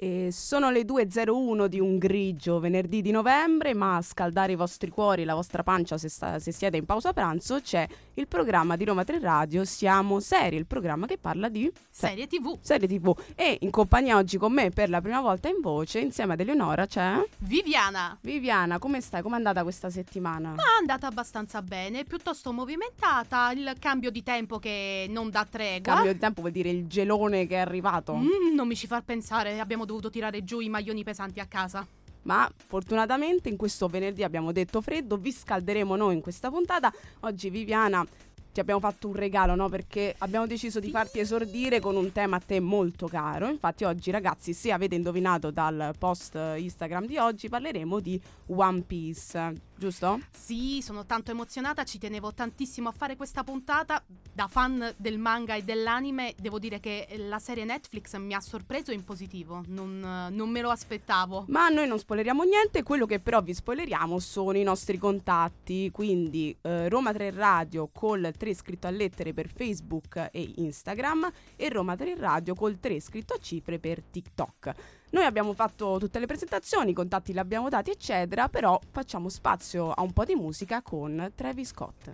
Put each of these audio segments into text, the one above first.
E sono le 2.01 di un grigio venerdì di novembre, ma a scaldare i vostri cuori, la vostra pancia se, sta- se siete in pausa pranzo, c'è il programma di Roma 3 Radio Siamo Seri, il programma che parla di Serie TV. serie TV. E in compagnia oggi con me per la prima volta in voce, insieme ad Eleonora, c'è Viviana. Viviana. Come stai? Com'è andata questa settimana? Ma è andata abbastanza bene, piuttosto movimentata, il cambio di tempo che non dà tregua. Cambio di tempo vuol dire il gelone che è arrivato. Mm, non mi ci far pensare, abbiamo dovuto tirare giù i maglioni pesanti a casa. Ma fortunatamente in questo venerdì abbiamo detto freddo, vi scalderemo noi in questa puntata. Oggi Viviana ti abbiamo fatto un regalo, no? Perché abbiamo deciso di farti esordire con un tema a te molto caro. Infatti oggi ragazzi, se avete indovinato dal post Instagram di oggi, parleremo di One Piece, giusto? Sì, sono tanto emozionata, ci tenevo tantissimo a fare questa puntata. Da fan del manga e dell'anime, devo dire che la serie Netflix mi ha sorpreso in positivo, non, non me lo aspettavo. Ma noi non spoileriamo niente, quello che però vi spoileriamo sono i nostri contatti, quindi eh, Roma 3 Radio col 3 scritto a lettere per Facebook e Instagram e Roma 3 Radio col 3 scritto a cifre per TikTok. Noi abbiamo fatto tutte le presentazioni, i contatti li abbiamo dati eccetera, però facciamo spazio a un po' di musica con Travis Scott.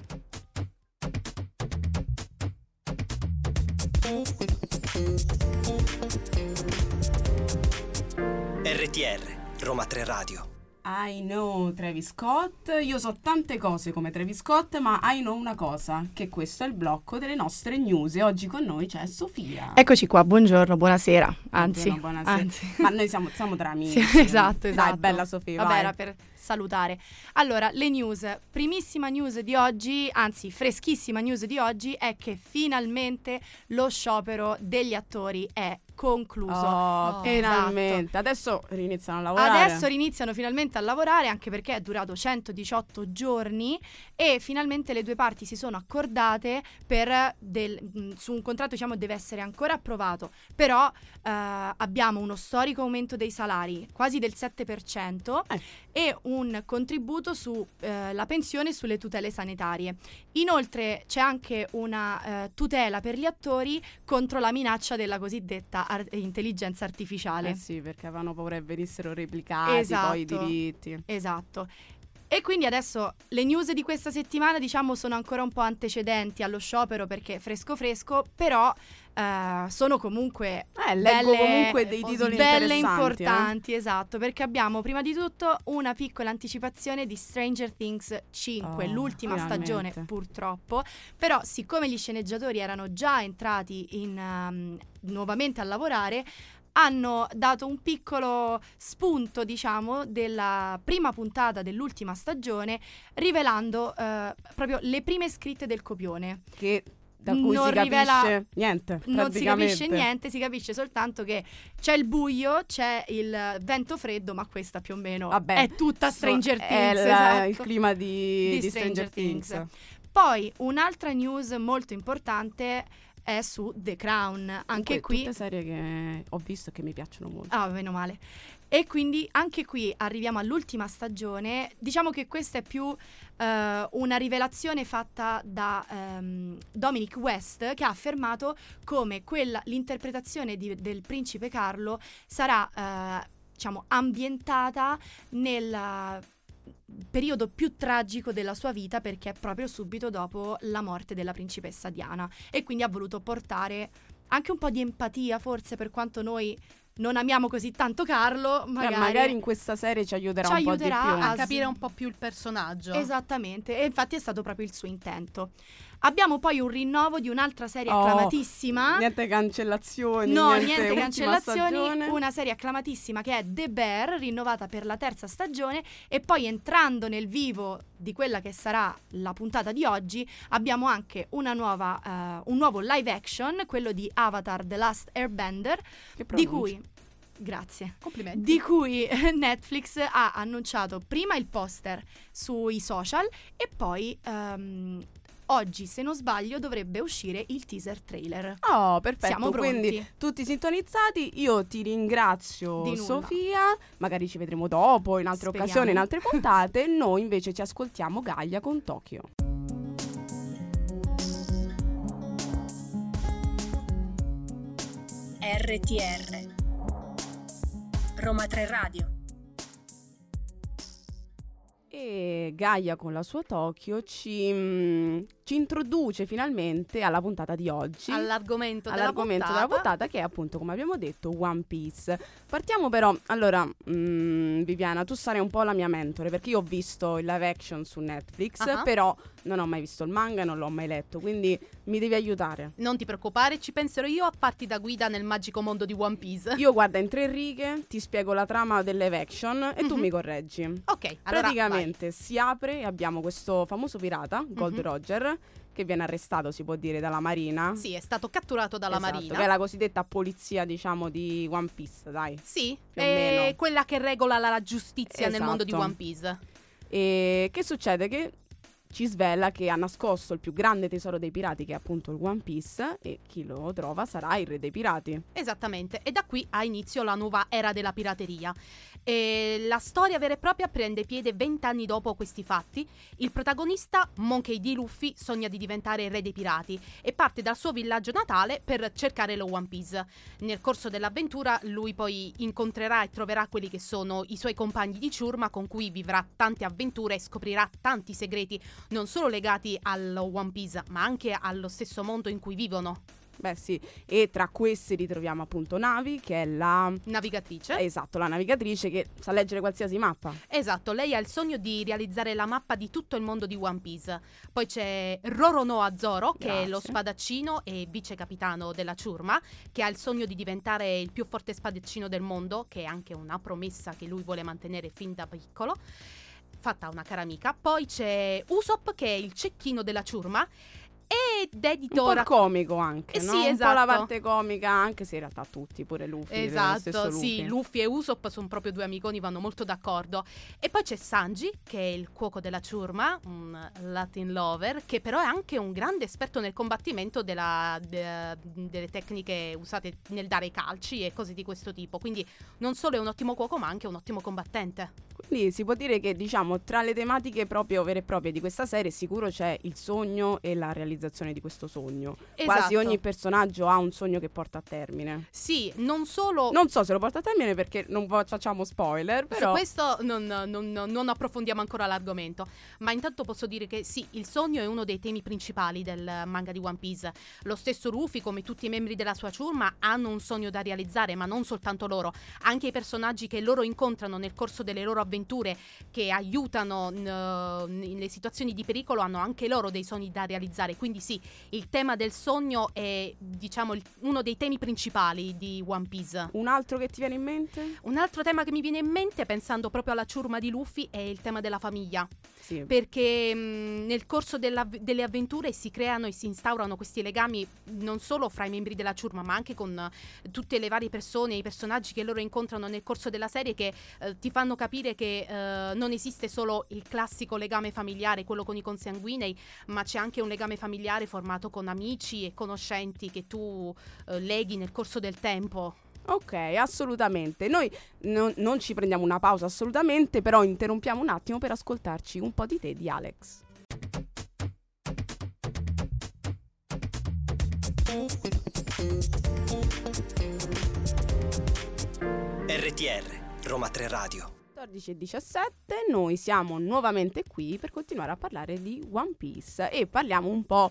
RTR, Roma 3 Radio. I know Travis Scott, io so tante cose come Travis Scott, ma I know una cosa, che questo è il blocco delle nostre news e oggi con noi c'è Sofia. Eccoci qua, buongiorno, buonasera. Anzi, Buongiorno, buonasera. anzi. Ma noi siamo, siamo tra amici. Sì, esatto, esatto. Dai, bella Sofia, Vabbè, vai. era per salutare. Allora, le news. Primissima news di oggi, anzi, freschissima news di oggi è che finalmente lo sciopero degli attori è concluso. Oh, Oh. finalmente. Adesso riniziano a lavorare. Adesso riniziano finalmente a lavorare anche perché è durato 118 giorni e finalmente le due parti si sono accordate per del- mh, su un contratto diciamo deve essere ancora approvato però eh, abbiamo uno storico aumento dei salari quasi del 7% Eh. e un contributo sulla pensione e sulle tutele sanitarie inoltre c'è anche una eh, tutela per gli attori contro la minaccia della cosiddetta ar- intelligenza artificiale Eh sì, perché avevano paura che venissero replicati poi i Esatto. diritti. Esatto. E quindi adesso le news di questa settimana diciamo sono ancora un po' antecedenti allo sciopero perché fresco fresco, però eh, sono comunque Eh, leggo belle- comunque dei titoli belle eh. importanti, esatto, perché abbiamo prima di tutto una piccola anticipazione di Stranger Things 5, Oh, l'ultima finalmente. stagione purtroppo, però siccome gli sceneggiatori erano già entrati in, um, nuovamente a lavorare, hanno dato un piccolo spunto, diciamo, della prima puntata dell'ultima stagione, rivelando eh, proprio le prime scritte del copione. Che da cui Non si rivela- capisce niente. Non si capisce niente, si capisce soltanto che c'è il buio, c'è il vento freddo, ma questa più o meno Vabbè, è tutta Stranger So- Things. È la- esatto. il clima di, Di di Stranger Stranger, Things. Things. Poi un'altra news molto importante è su The Crown. Anche qui Tutte serie che ho visto e che mi piacciono molto. Ah, meno male. E quindi anche qui arriviamo all'ultima stagione. Diciamo che questa è più eh, una rivelazione fatta da ehm, Dominic West che ha affermato come quella, l'interpretazione di- del principe Carlo sarà eh, diciamo ambientata nel periodo più tragico della sua vita perché è proprio subito dopo la morte della principessa Diana. E quindi ha voluto portare anche un po' di empatia forse per quanto noi non amiamo così tanto Carlo, Cioè, magari, magari in questa serie ci aiuterà Ci un po' aiuterà di più. a- capire un po' più il personaggio. Esattamente, e infatti è stato proprio il suo intento. Abbiamo poi un rinnovo di un'altra serie Oh, acclamatissima. Niente cancellazioni. No, niente, niente cancellazioni, stagione. una serie acclamatissima che è The Bear, rinnovata per la terza stagione e poi entrando nel vivo di quella che sarà la puntata di oggi, abbiamo anche una nuova, eh, un nuovo live action, quello di Avatar The Last Airbender, di cui Grazie. Complimenti. Di cui Netflix ha annunciato prima il poster sui social e poi ehm, oggi, se non sbaglio, dovrebbe uscire il teaser trailer. Oh, perfetto. Siamo pronti. Quindi tutti sintonizzati. Io ti ringrazio. Sofia. Magari ci vedremo dopo, in altre Speriamo. occasioni, in altre puntate. Noi invece ci ascoltiamo Gaia con Tokyo. RTR Roma 3 Radio. E Gaia con la sua Tokyo ci, mm, ci introduce finalmente alla puntata di oggi. All'argomento, all'argomento della della puntata. puntata che è appunto come abbiamo detto One Piece partiamo però allora mm, Viviana tu sarai un po' la mia mentore perché io ho visto il live action su Netflix Ah. però non ho mai visto il manga non l'ho mai letto quindi mi devi aiutare Non ti preoccupare, ci penserò io a farti da guida nel magico mondo di One Piece. io guarda in tre righe ti spiego la trama del live action e tu Mhm. mi correggi Ok, allora praticamente si apre e abbiamo questo famoso pirata Gold Mhm. Roger che viene arrestato si può dire dalla marina. Sì, è stato catturato dalla Esatto, Marina. che è la cosiddetta polizia diciamo di One Piece dai Sì, è quella che regola la giustizia nel mondo di Esatto. One Piece. E che succede? Che ci svela che ha nascosto il più grande tesoro dei pirati, che è appunto il One Piece, e chi lo trova sarà il re dei pirati. Esattamente, e da qui ha inizio la nuova era della pirateria. E la storia vera e propria prende piede vent'anni dopo questi fatti. Il protagonista, Monkey D. Luffy, sogna di diventare il re dei pirati e parte dal suo villaggio natale per cercare lo One Piece. Nel corso dell'avventura lui poi incontrerà e troverà quelli che sono i suoi compagni di ciurma con cui vivrà tante avventure e scoprirà tanti segreti non solo legati allo One Piece ma anche allo stesso mondo in cui vivono. Beh sì, e tra questi ritroviamo appunto Navi, che è la... Navigatrice. Esatto, la navigatrice che sa leggere qualsiasi mappa. Esatto, lei ha il sogno di realizzare la mappa di tutto il mondo di One Piece. Poi c'è Roronoa Zoro, che è lo Grazie. spadaccino e vice capitano della ciurma, che ha il sogno di diventare il più forte spadaccino del mondo, che è anche una promessa che lui vuole mantenere fin da piccolo. Fatta una cara amica. Poi c'è Usopp, che è il cecchino della ciurma. Ed Un po' editora. comico anche, Eh no? sì, Un po' la esatto. parte comica, anche se in realtà tutti, pure Luffy. Esatto, Luffy. sì, Luffy e Usopp sono proprio due amiconi, vanno molto d'accordo. E poi c'è Sanji, che è il cuoco della ciurma, un Latin lover, che però è anche un grande esperto nel combattimento della- de- delle tecniche usate nel dare i calci e cose di questo tipo. Quindi non solo è un ottimo cuoco, ma anche un ottimo combattente. Quindi si può dire che, diciamo, tra le tematiche proprio vere e proprie di questa serie, sicuro c'è il sogno e la realizzazione di questo sogno. Quasi Esatto. ogni personaggio ha un sogno che porta a termine. Sì, non solo... Non so se lo porta a termine perché non facciamo spoiler, Su però... questo non, non- non- approfondiamo ancora l'argomento, ma intanto posso dire che sì, il sogno è uno dei temi principali del manga di One Piece. Lo stesso Luffy, come tutti i membri della sua ciurma, hanno un sogno da realizzare, ma non soltanto loro, anche i personaggi che loro incontrano nel corso delle loro avventure, che aiutano nelle situazioni di pericolo, hanno anche loro dei sogni da realizzare. Quindi sì, il tema del sogno è, diciamo, il- uno dei temi principali di One Piece. Un altro che ti viene in mente? Un altro tema che mi viene in mente, pensando proprio alla ciurma di Luffy, è il tema della famiglia. Sì. Perché mh, nel corso della- delle avventure si creano e si instaurano questi legami non solo fra i membri della ciurma, ma anche con eh, tutte le varie persone, i personaggi che loro incontrano nel corso della serie, che eh, ti fanno capire che eh, non esiste solo il classico legame familiare, quello con i consanguinei, ma c'è anche un legame familiare formato con amici e conoscenti che tu eh, leghi nel corso del tempo. Ok, assolutamente. Noi non- non ci prendiamo una pausa assolutamente, però interrompiamo un attimo per ascoltarci un po' di te di Alex. RTR, Roma 3 Radio. 14 e 17, noi siamo nuovamente qui per continuare a parlare di One Piece e parliamo un po'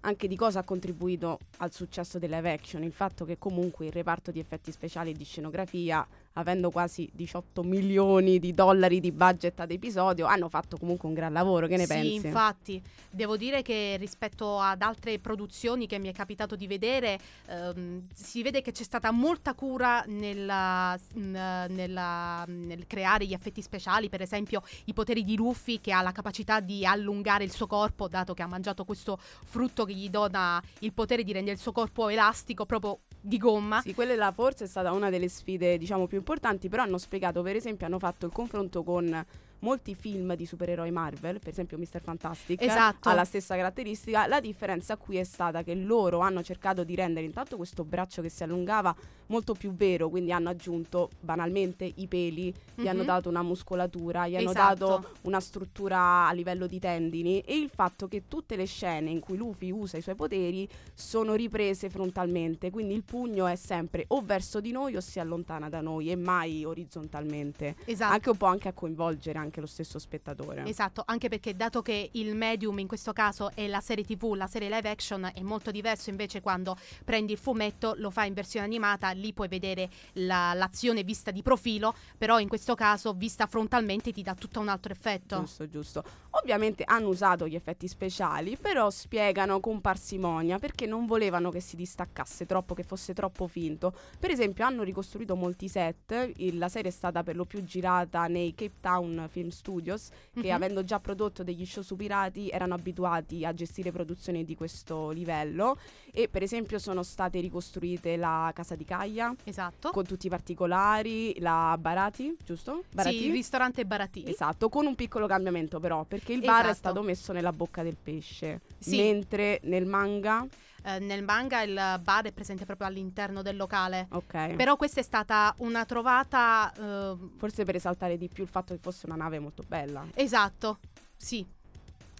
anche di cosa ha contribuito al successo live action, il fatto che comunque il reparto di effetti speciali e di scenografia, avendo quasi 18 milioni di dollari di budget ad episodio, hanno fatto comunque un gran lavoro, che ne sì, pensi? infatti, devo dire che rispetto ad altre produzioni che mi è capitato di vedere, ehm, si vede che c'è stata molta cura nella- nella- nel creare gli effetti speciali, per esempio i poteri di Luffy che ha la capacità di allungare il suo corpo, dato che ha mangiato questo frutto che gli dona il potere di rendere il suo corpo elastico, proprio di gomma. Sì, quella là forse è stata una delle sfide, diciamo, più importanti, però hanno spiegato, per esempio, hanno fatto il confronto con molti film di supereroi Marvel, per esempio Mr. Fantastic, Esatto. ha la stessa caratteristica. La differenza qui è stata che loro hanno cercato di rendere intanto questo braccio che si allungava molto più vero, quindi hanno aggiunto banalmente i peli, gli hanno Mhm. dato una muscolatura, gli hanno Esatto. dato una struttura a livello di tendini e il fatto che tutte le scene in cui Luffy usa i suoi poteri sono riprese frontalmente, quindi il pugno è sempre o verso di noi o si allontana da noi e mai orizzontalmente. Esatto. Anche un po' anche a coinvolgere anche lo stesso spettatore. Esatto, anche perché dato che il medium in questo caso è la serie TV, la serie live action è molto diverso invece quando prendi il fumetto, lo fai in versione animata, lì puoi vedere la- l'azione vista di profilo, però in questo caso vista frontalmente ti dà tutto un altro effetto. Giusto, giusto. Ovviamente hanno usato gli effetti speciali, però spiegano con parsimonia perché non volevano che si distaccasse troppo, che fosse troppo finto. Per esempio, hanno ricostruito molti set. il- la serie è stata per lo più girata nei Cape Town Film Studios, che Mhm. avendo già prodotto degli show su pirati erano abituati a gestire produzioni di questo livello. E per esempio sono state ricostruite la casa di Kaya Esatto. con tutti i particolari, la Barati, giusto? Barati? Sì, il ristorante Barati. Esatto, con un piccolo cambiamento però, perché il bar è Esatto. stato messo nella bocca del pesce, Sì. mentre nel manga, Eh, nel manga il bar è presente proprio all'interno del locale. ok, Però questa è stata una trovata eh, forse per esaltare di più il fatto che fosse una nave molto bella. Esatto, sì.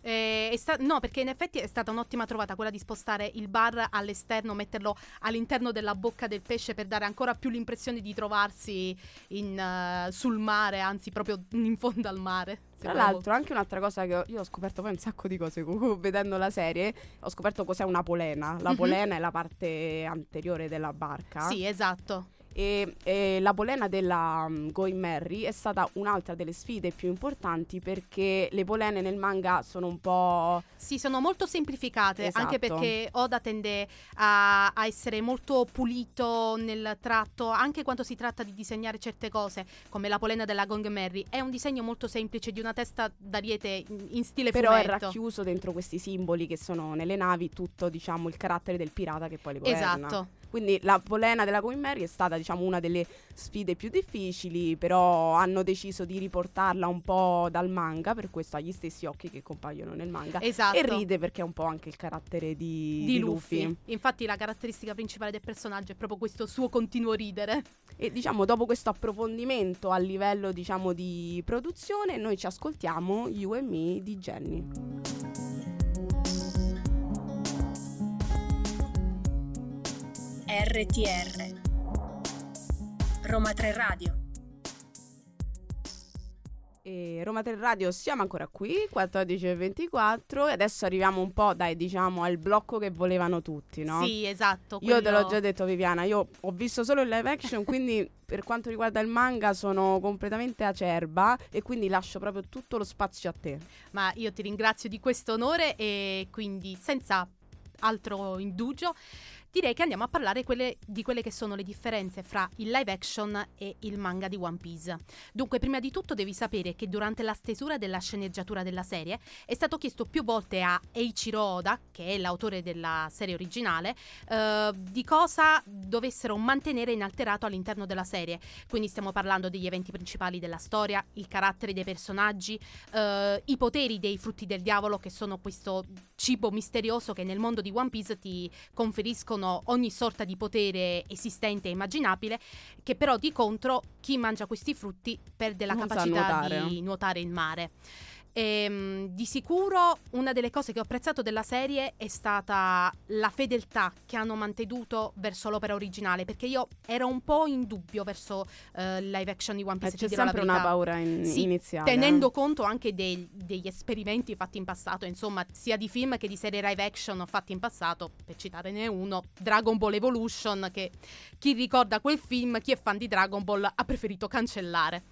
Eh, sta- no, perché in effetti è stata un'ottima trovata quella di spostare il bar all'esterno, metterlo all'interno della bocca del pesce per dare ancora più l'impressione di trovarsi in, eh, sul mare, anzi proprio in fondo al mare. Tra l'altro, anche un'altra cosa che ho, io ho scoperto poi un sacco di cose vedendo la serie, ho scoperto cos'è una polena. La Mhm. polena è la parte anteriore della barca. Sì, esatto. E, e la polena della um, Going Merry è stata un'altra delle sfide più importanti perché le polene nel manga sono un po'. Sì, sono molto semplificate, anche Esatto. perché Oda tende a, a essere molto pulito nel tratto, anche quando si tratta di disegnare certe cose, come la polena della Gong Merry. È un disegno molto semplice di una testa d'ariete in, in stile Però è fumetto. racchiuso dentro questi simboli che sono nelle navi tutto, diciamo, il carattere del pirata che poi le governa. Esatto. Quindi la polena della Queen Mary è stata, diciamo, una delle sfide più difficili, però hanno deciso di riportarla un po' dal manga, per questo ha gli stessi occhi che compaiono nel manga. Esatto. E ride perché è un po' anche il carattere di, di Luffy. Infatti la caratteristica principale del personaggio è proprio questo suo continuo ridere. E diciamo, dopo questo approfondimento a livello, diciamo, di produzione, noi ci ascoltiamo You and Me di Jenny. RTR Roma 3 Radio E Roma 3 Radio siamo ancora qui, 14 e 24 e adesso arriviamo un po', dai, diciamo, al blocco che volevano tutti, no? Sì, esatto. Io te l'ho quello- già detto Viviana, io ho visto solo il live action, quindi per quanto riguarda il manga sono completamente acerba e quindi lascio proprio tutto lo spazio a te. Ma io ti ringrazio di questo onore e quindi senza altro indugio direi che andiamo a parlare quelle- di quelle che sono le differenze fra il live action e il manga di One Piece. Dunque, prima di tutto devi sapere che durante la stesura della sceneggiatura della serie è stato chiesto più volte a Eiichiro Oda, che è l'autore della serie originale, eh, di cosa dovessero mantenere inalterato all'interno della serie. Quindi stiamo parlando degli eventi principali della storia, il carattere dei personaggi, eh, i poteri dei frutti del diavolo, che sono questo cibo misterioso che nel mondo di One Piece ti conferiscono ogni sorta di potere esistente e immaginabile, che però di contro chi mangia questi frutti perde la Non capacità nuotare. di nuotare in mare. Ehm, di sicuro una delle cose che ho apprezzato della serie è stata la fedeltà che hanno mantenuto verso l'opera originale, perché io ero un po' in dubbio verso eh, live action di One Eh, Piece. c'è dirò la sempre una paura in- Sì, iniziale. Tenendo conto anche dei- degli esperimenti fatti in passato, insomma, sia di film che di serie live action fatti in passato, per citarne uno, Dragon Ball Evolution, che chi ricorda quel film, chi è fan di Dragon Ball, ha preferito cancellare.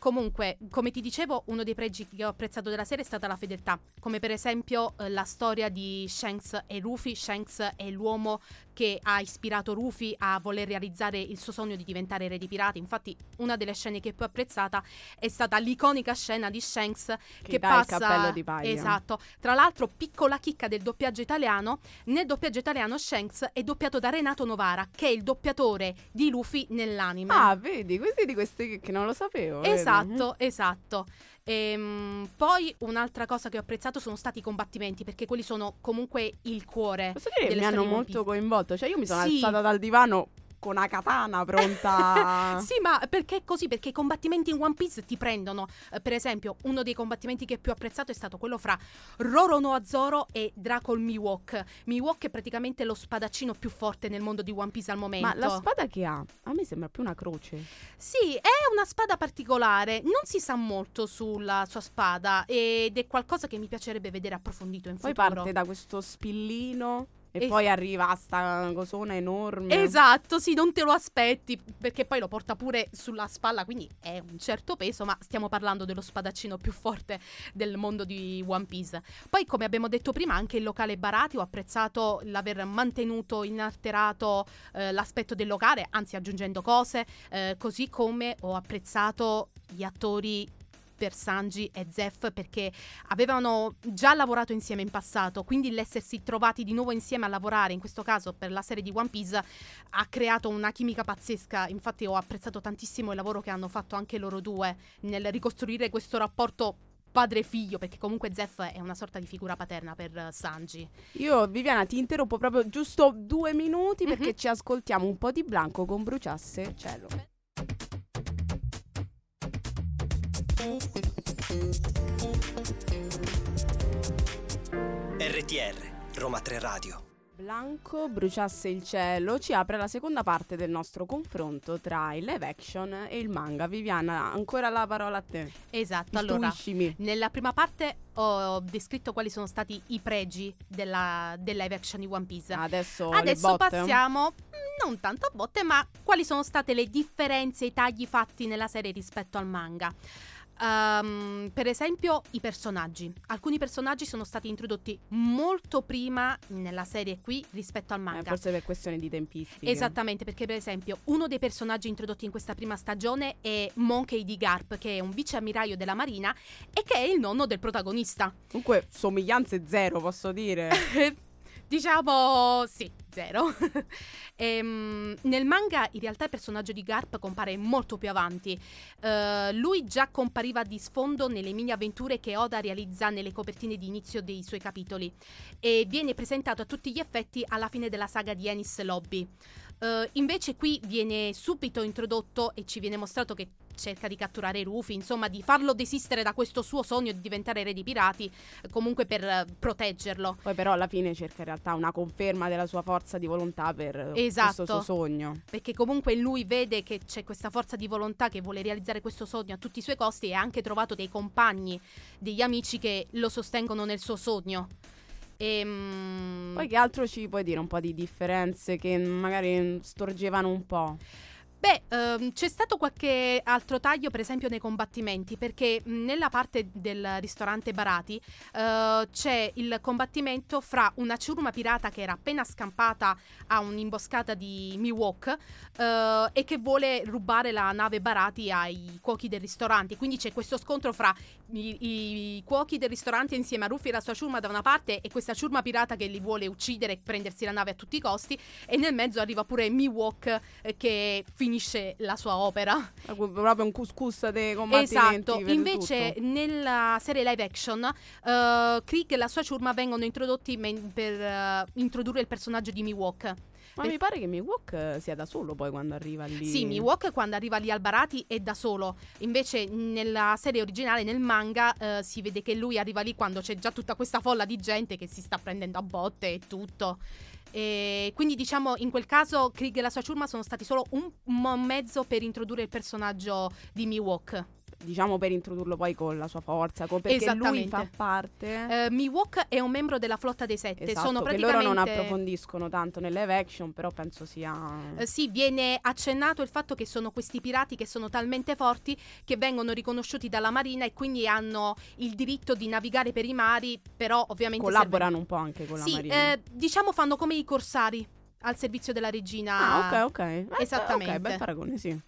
Comunque, come ti dicevo, uno dei pregi che ho apprezzato della serie è stata la fedeltà, come per esempio eh, la storia di Shanks e Luffy. Shanks è l'uomo che ha ispirato Rufy a voler realizzare il suo sogno di diventare re di pirati. Infatti, una delle scene che più apprezzata è stata l'iconica scena di Shanks che, Che dà il passa cappello di paglia. Esatto. Tra l'altro, piccola chicca del doppiaggio italiano, nel doppiaggio italiano Shanks è doppiato da Renato Novara, che è il doppiatore di Luffy nell'anime. Ah, vedi, questi di questi che, non lo sapevo. vedi? Esatto, esatto. Ehm, poi un'altra cosa che ho apprezzato sono stati i combattimenti, perché quelli sono comunque il cuore. Posso dire che mi hanno molto coinvolto. Cioè, io mi sono Sì. alzata dal divano con una katana pronta. Sì, ma perché è così? Perché i combattimenti in One Piece ti prendono. Eh, per esempio, uno dei combattimenti che più ho apprezzato è stato quello fra Roronoa Zoro e Draco il Miwok. Miwok è praticamente lo spadaccino più forte nel mondo di One Piece al momento. Ma la spada che ha, a me sembra più una croce. Sì, è una spada particolare. Non si sa molto sulla sua spada ed è qualcosa che mi piacerebbe vedere approfondito in Poi futuro. parte da questo spillino e Es- poi arriva sta cosona enorme. Esatto, sì, non te lo aspetti, perché poi lo porta pure sulla spalla, quindi è un certo peso, ma stiamo parlando dello spadaccino più forte del mondo di One Piece. Poi, come abbiamo detto prima, anche il locale Barati, ho apprezzato l'aver mantenuto inalterato eh, l'aspetto del locale, anzi aggiungendo cose, eh, così come ho apprezzato gli attori per Sanji e Zef perché avevano già lavorato insieme in passato, quindi l'essersi trovati di nuovo insieme a lavorare, in questo caso per la serie di One Piece, ha creato una chimica pazzesca. Infatti ho apprezzato tantissimo il lavoro che hanno fatto anche loro due nel ricostruire questo rapporto padre-figlio, perché comunque Zef è una sorta di figura paterna per Sanji. Io, Viviana, ti interrompo proprio giusto due minuti Mhm. perché ci ascoltiamo un po' di Blanco con Bruciasse Cielo. RTR, Roma 3 Radio. Blanco bruciasse il cielo ci apre la seconda parte del nostro confronto tra il live action e il manga. Viviana, ancora la parola a te. Esatto, allora. Nella prima parte ho descritto quali sono stati i pregi della, del live action di One Piece. Adesso, Adesso passiamo, mm, non tanto a botte, ma quali sono state le differenze, i tagli fatti nella serie rispetto al manga. Ehm, per esempio, i personaggi. Alcuni personaggi sono stati introdotti molto prima nella serie qui rispetto al Eh, manga. forse per questione di tempistiche. Esattamente, perché per esempio uno dei personaggi introdotti in questa prima stagione è Monkey D. Garp, che è un viceammiraglio della Marina e che è il nonno del protagonista. Comunque, somiglianze zero, posso dire. Diciamo sì, zero. Ehm, nel manga in realtà il personaggio di Garp compare molto più avanti. Eh, lui già compariva di sfondo nelle mini avventure che Oda realizza nelle copertine di inizio dei suoi capitoli e viene presentato a tutti gli effetti alla fine della saga di Ennis Lobby. Eh, invece qui viene subito introdotto e ci viene mostrato che cerca di catturare Rufy, insomma di farlo desistere da questo suo sogno di diventare re di pirati, comunque per eh, proteggerlo. Poi però alla fine cerca in realtà una conferma della sua forza di volontà per Esatto. questo suo sogno. perché comunque lui vede che c'è questa forza di volontà che vuole realizzare questo sogno a tutti i suoi costi e ha anche trovato dei compagni, degli amici che lo sostengono nel suo sogno. Ehm, Poi che altro ci puoi dire? Un po' di differenze che magari storgevano un po'. Beh, ehm, c'è stato qualche altro taglio, per esempio, nei combattimenti, perché nella parte del ristorante Barati eh, c'è il combattimento fra una ciurma pirata che era appena scampata a un'imboscata di Miwok eh, e che vuole rubare la nave Barati ai cuochi del ristorante. Quindi c'è questo scontro fra i, i cuochi del ristorante insieme a Rufy e la sua ciurma da una parte e questa ciurma pirata che li vuole uccidere e prendersi la nave a tutti i costi e nel mezzo arriva pure Miwok eh, che finisce la sua opera. Proprio un couscous dei combattimenti. Esatto, invece tutto. nella serie live action uh, Krieg e la sua ciurma vengono introdotti men- per eh, introdurre il personaggio di Miwok. Ma per- mi pare che Miwok eh, sia da solo poi quando arriva lì. Sì, Miwok quando arriva lì al Barati è da solo. Invece nella serie originale, nel manga, eh, si vede che lui arriva lì quando c'è già tutta questa folla di gente che si sta prendendo a botte e tutto. E quindi diciamo in quel caso Krieg e la sua ciurma sono stati solo un mezzo per introdurre il personaggio di Miwok. Diciamo per introdurlo poi con la sua forza, con- perché lui fa parte. Eh, Miwok è un membro della flotta dei sette. esatto, sono praticamente. loro non approfondiscono tanto nelle live action, però penso sia... Eh, sì, viene accennato il fatto che sono questi pirati che sono talmente forti che vengono riconosciuti dalla marina e quindi hanno il diritto di navigare per i mari, però ovviamente Collaborano un po' anche con serve- la Sì, Marina. eh, diciamo fanno come i corsari. al servizio della regina. Ah, ok, ok. Eh, Esattamente. Ok, bel paragone, sì.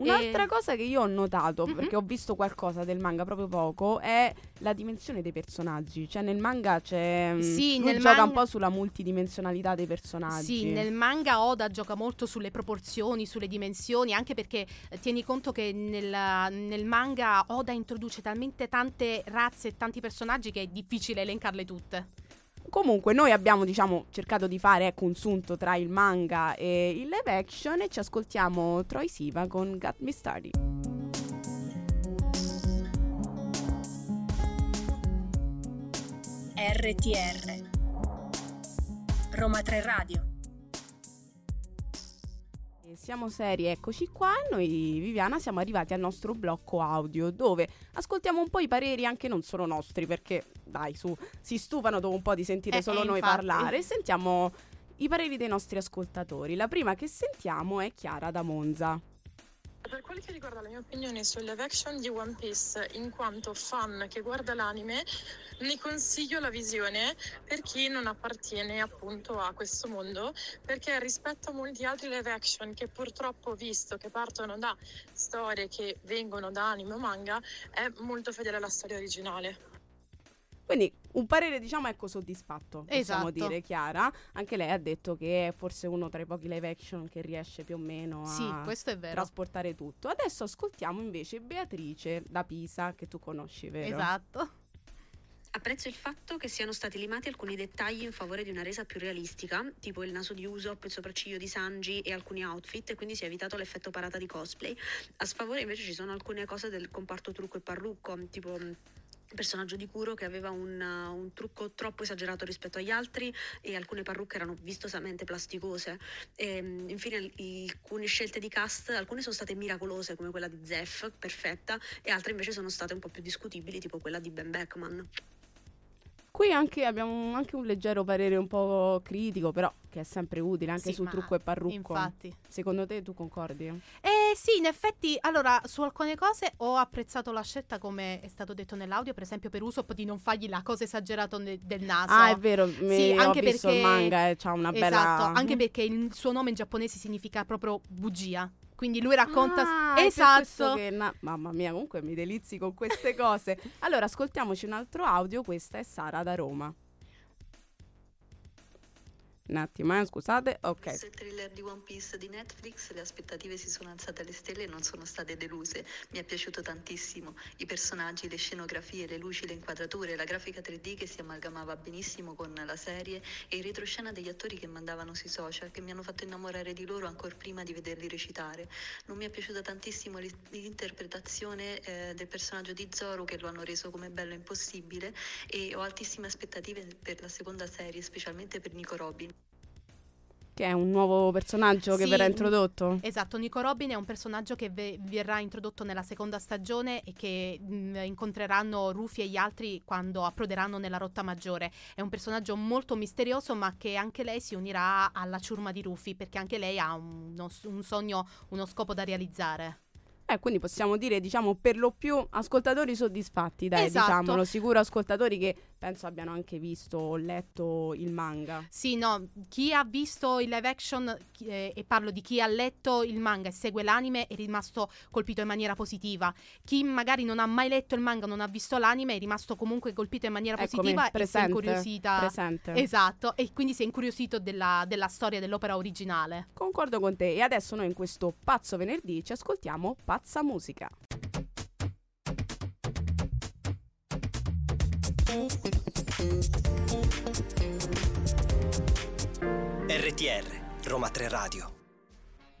Un'altra E- cosa che io ho notato, Mhm. perché ho visto qualcosa del manga proprio poco, è la dimensione dei personaggi. Cioè nel manga c'è... mm, Sì, nel gioca un manga- po' sulla multidimensionalità dei personaggi. Sì, nel manga Oda gioca molto sulle proporzioni, sulle dimensioni, anche perché eh, tieni conto che nel, nel manga Oda introduce talmente tante razze e tanti personaggi che è difficile elencarle tutte. Comunque noi abbiamo diciamo cercato di fare ecco, un sunto tra il manga e il live action e ci ascoltiamo Troy Siva con Got Me Started. RTR Roma 3 Radio Siamo seri, eccoci qua. Noi, Viviana, siamo arrivati al nostro blocco audio dove ascoltiamo un po' i pareri anche non solo nostri, perché dai, su, si stufano dopo un po' di sentire Eh, solo eh, noi infatti. parlare. Sentiamo i pareri dei nostri ascoltatori. La prima che sentiamo è Chiara da Monza. Per quel che riguarda la mia opinione sul live action di One Piece, in quanto fan che guarda l'anime, ne consiglio la visione per chi non appartiene appunto a questo mondo, perché rispetto a molti altri live action che purtroppo ho visto che partono da storie che vengono da anime o manga, è molto fedele alla storia originale. Quindi un parere diciamo ecco soddisfatto, possiamo Esatto. dire Chiara. Anche lei ha detto che è forse uno tra i pochi live action che riesce più o meno a Sì, questo è vero. trasportare tutto. Adesso ascoltiamo invece Beatrice da Pisa che tu conosci, vero? Esatto. Apprezzo il fatto che siano stati limati alcuni dettagli in favore di una resa più realistica, tipo il naso di Usopp, il sopracciglio di Sanji e alcuni outfit, e quindi si è evitato l'effetto parata di cosplay. A sfavore invece ci sono alcune cose del comparto trucco e parrucco, tipo personaggio di Kuro che aveva un, uh, un trucco troppo esagerato rispetto agli altri e alcune parrucche erano vistosamente plasticose. E, mh, infine alcune scelte di cast, alcune sono state miracolose come quella di Zef, perfetta, e altre invece sono state un po' più discutibili, tipo quella di Ben Beckman. Qui anche abbiamo anche un leggero parere un po' critico, però che è sempre utile anche Sì, sul trucco e parrucco. Infatti. Secondo te tu concordi? Eh sì, in effetti, allora, su alcune cose ho apprezzato la scelta, come è stato detto nell'audio, per esempio per Usopp, di non fargli la cosa esagerata ne- del naso. Ah, è vero, mi, Sì, ho anche visto il perché- manga e c'ha una bella Esatto, anche perché il suo nome in giapponese significa proprio bugia. Quindi lui racconta... Ah, esatto. che na- Mamma mia, comunque mi delizi con queste cose. allora, ascoltiamoci un altro audio. Questa è Sara da Roma. Un attimo, eh, scusate. Ok. Il thriller di One Piece di Netflix, le aspettative si sono alzate alle stelle e non sono state deluse. Mi è piaciuto tantissimo. I personaggi, le scenografie, le luci, le inquadrature, la grafica 3D che si amalgamava benissimo con la serie e il retroscena degli attori che mandavano sui social che mi hanno fatto innamorare di loro ancora prima di vederli recitare. Non mi è piaciuta tantissimo l'i- l'interpretazione eh, del personaggio di Zoro che lo hanno reso come bello impossibile e ho altissime aspettative per la seconda serie, specialmente per Nico Robin. Che è un nuovo personaggio che Sì, verrà mm, introdotto? Esatto, Nico Robin è un personaggio che ve- verrà introdotto nella seconda stagione e che mh, incontreranno Rufy e gli altri quando approderanno nella rotta maggiore. È un personaggio molto misterioso, ma che anche lei si unirà alla ciurma di Rufy perché anche lei ha uno, un sogno, uno scopo da realizzare. Eh, quindi possiamo dire, diciamo, per lo più ascoltatori soddisfatti, dai, Esatto. diciamolo. Sicuro ascoltatori che penso abbiano anche visto o letto il manga. Sì, no, chi ha visto il live action, eh, e parlo di chi ha letto il manga e segue l'anime, è rimasto colpito in maniera positiva. Chi magari non ha mai letto il manga, non ha visto l'anime, è rimasto comunque colpito in maniera Eccomi, positiva e si è presente, incuriosita. presente. Esatto, e quindi si è incuriosito della, della storia dell'opera originale. Concordo con te. E adesso noi in questo pazzo venerdì ci ascoltiamo pazza musica. RTR Roma 3 Radio.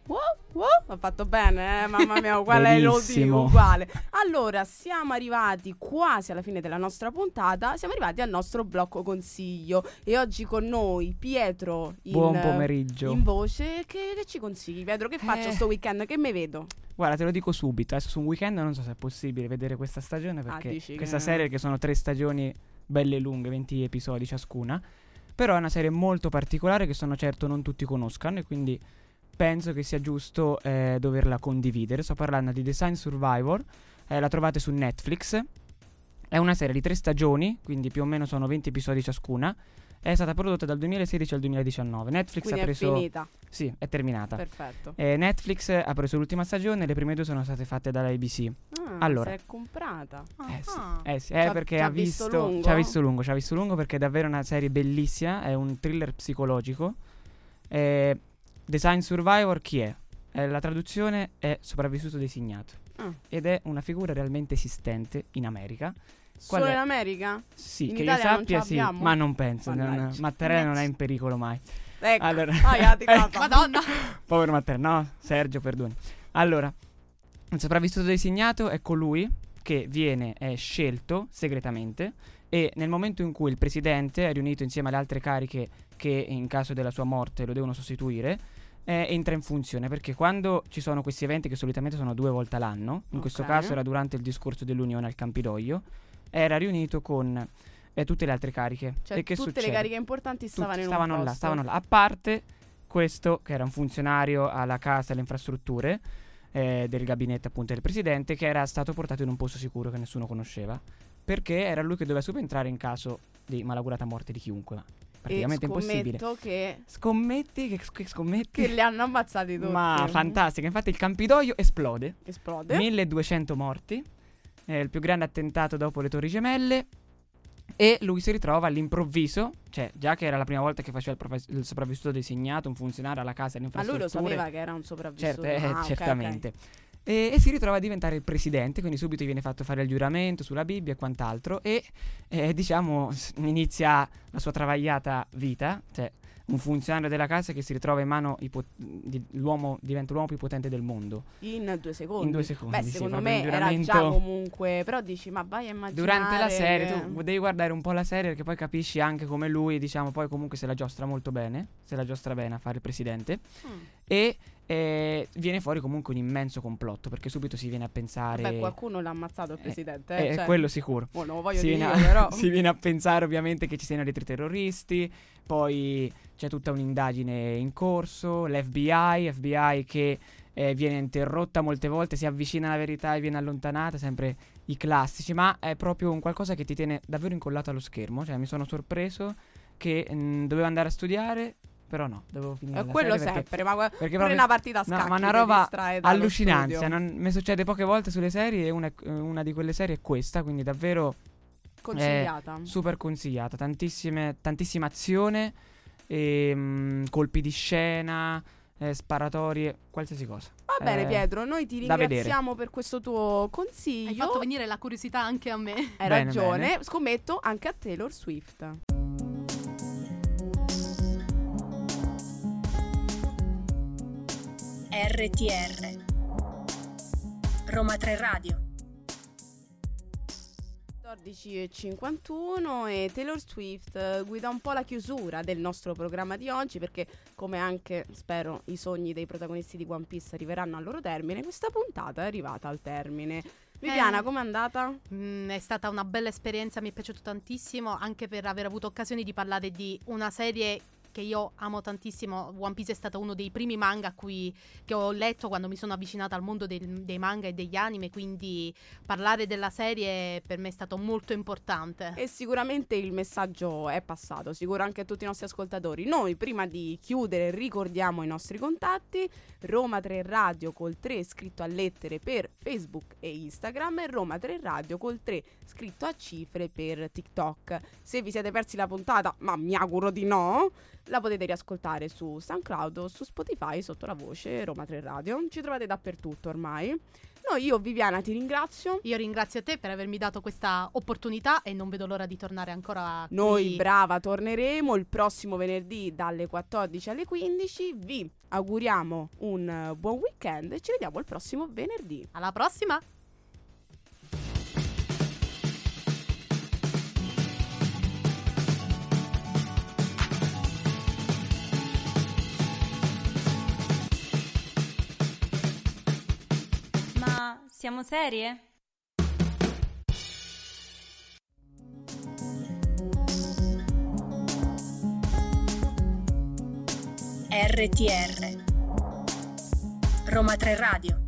Wow, wow, ho fatto bene, eh? mamma mia, uguale l'odio, Benissimo. uguale. Allora, siamo arrivati quasi alla fine della nostra puntata, siamo arrivati al nostro blocco consiglio e oggi con noi Pietro in, Buon pomeriggio. in voce. Che, che ci consigli Pietro? Che faccio Eh. sto weekend? Che me vedo? Guarda, te lo dico subito. Adesso su un weekend non so se è possibile vedere questa stagione perché Ah, questa che- serie che sono tre stagioni belle lunghe, 20 episodi ciascuna. Però è una serie molto particolare che sono certo non tutti conoscano e quindi penso che sia giusto eh, doverla condividere. Sto parlando di Design Survivor, eh, la trovate su Netflix. È una serie di tre stagioni, quindi più o meno sono 20 episodi ciascuna. È stata prodotta dal 2016 al 2019. Netflix Quindi ha preso è finita. Sì, è terminata. Perfetto. Eh, Netflix ha preso l'ultima stagione, le prime due sono state fatte dalla ABC. Ah, allora, si è comprata. eh sì, Ah. eh sì, eh, ha- perché ci ha visto ci ha visto lungo, ci ha visto lungo perché è davvero una serie bellissima, è un thriller psicologico. Eh, Design Survivor chi è? Eh, la traduzione è sopravvissuto designato Ah. ed è una figura realmente esistente in America. Qual Solo è? in America? Sì, In che Italia io non sappia sì, ma non penso. non-. Mattarella non è in pericolo mai. Ecco. Allora, ti ecco. Madonna. Povero Mattarella, no, Sergio, perdoni. Allora, il sopravvissuto designato è colui che viene scelto segretamente e nel momento in cui il presidente è riunito insieme alle altre cariche che in caso della sua morte lo devono sostituire, eh, entra in funzione perché quando ci sono questi eventi che solitamente sono due volte all'anno, in questo Ok. caso era durante il discorso dell'Unione al Campidoglio, era riunito con eh, tutte le altre cariche. Cioè, e che tutte succede? le cariche importanti Tutti stavano in un stavano là, posto. stavano là. A parte questo, che era un funzionario alla Casa delle Infrastrutture eh, del gabinetto appunto del presidente, che era stato portato in un posto sicuro che nessuno conosceva, perché era lui che doveva subentrare in caso di malaugurata morte di chiunque. Ma praticamente impossibile. che, Scommetti? Che, che scommetti? che li hanno ammazzati tutti. Ma fantastica, infatti il Campidoglio esplode, Esplode. 1200 morti, è il più grande attentato dopo le Torri Gemelle. E lui si ritrova all'improvviso, cioè già che era la prima volta che faceva il, profe- il sopravvissuto designato, un funzionario alla casa delle Ma lui lo sapeva che era un sopravvissuto. Eh, Ah, ok, ok. certamente. E, e si ritrova a diventare il presidente, quindi subito gli viene fatto fare il giuramento sulla Bibbia e quant'altro. E eh, diciamo inizia la sua travagliata vita, cioè un funzionario della casa che si ritrova in mano i po- di- l'uomo, diventa l'uomo più potente del mondo. In due secondi. In due secondi, Beh, sì, secondo me era già comunque. Però dici, ma vai a immaginare. Durante la serie che- tu devi guardare un po' la serie perché poi capisci anche come lui, diciamo, poi comunque se la giostra molto bene, se la giostra bene a fare il presidente Mm. e eh, viene fuori comunque un immenso complotto perché subito si viene a pensare Beh, qualcuno l'ha ammazzato il Eh, presidente. eh, eh, cioè, quello sicuro. mo non lo voglio si, dire viene a, però. si viene a pensare ovviamente che ci siano dei terroristi, poi c'è tutta un'indagine in corso, l'FBI, FBI che eh, viene interrotta molte volte, si avvicina alla verità e viene allontanata, sempre i classici, ma è proprio un qualcosa che ti tiene davvero incollato allo schermo, cioè mi sono sorpreso che mh, dovevo andare a studiare, però no, dovevo finire Eh, la quello serie perché- sempre, ma perché pure proprio- una partita a no, scacchi ma una roba allucinante, non- mi succede poche volte sulle serie e una, una di quelle serie è questa, quindi davvero Consigliata. super consigliata, tantissime, tantissima azione, ehm, colpi di scena, eh, sparatorie, qualsiasi cosa. Va bene Eh, Pietro, noi ti ringraziamo per questo tuo consiglio. Hai fatto venire la curiosità anche a me. Hai Bene, ragione, bene. scommetto anche a Taylor Swift. RTR Roma 3 Radio 14.51 e Taylor Swift eh, guida un po' la chiusura del nostro programma di oggi perché come anche spero i sogni dei protagonisti di One Piece arriveranno al loro termine, questa puntata è arrivata al termine. Viviana, Eh. com'è andata? Mm, è stata una bella esperienza, mi è piaciuto tantissimo anche per aver avuto occasione di parlare di una serie che io amo tantissimo. One Piece è stato uno dei primi manga cui, che ho letto quando mi sono avvicinata al mondo del- dei manga e degli anime, quindi parlare della serie per me è stato molto importante. E sicuramente il messaggio è passato, sicuro anche a tutti i nostri ascoltatori. Noi prima di chiudere ricordiamo i nostri contatti, Roma 3 Radio col 3 scritto a lettere per Facebook e Instagram e Roma 3 Radio col 3 scritto a cifre per TikTok. Se vi siete persi la puntata, ma mi auguro di no, la potete riascoltare su SoundCloud o su Spotify sotto la voce Roma 3 Radio. Ci trovate dappertutto ormai. Noi, io Viviana ti ringrazio. Io ringrazio te per avermi dato questa opportunità e non vedo l'ora di tornare ancora qui. Noi, brava, torneremo il prossimo venerdì dalle 14 alle 15. Vi auguriamo un eh, buon weekend e ci vediamo il prossimo venerdì. Alla prossima! Siamo serie? RTR Roma 3 Radio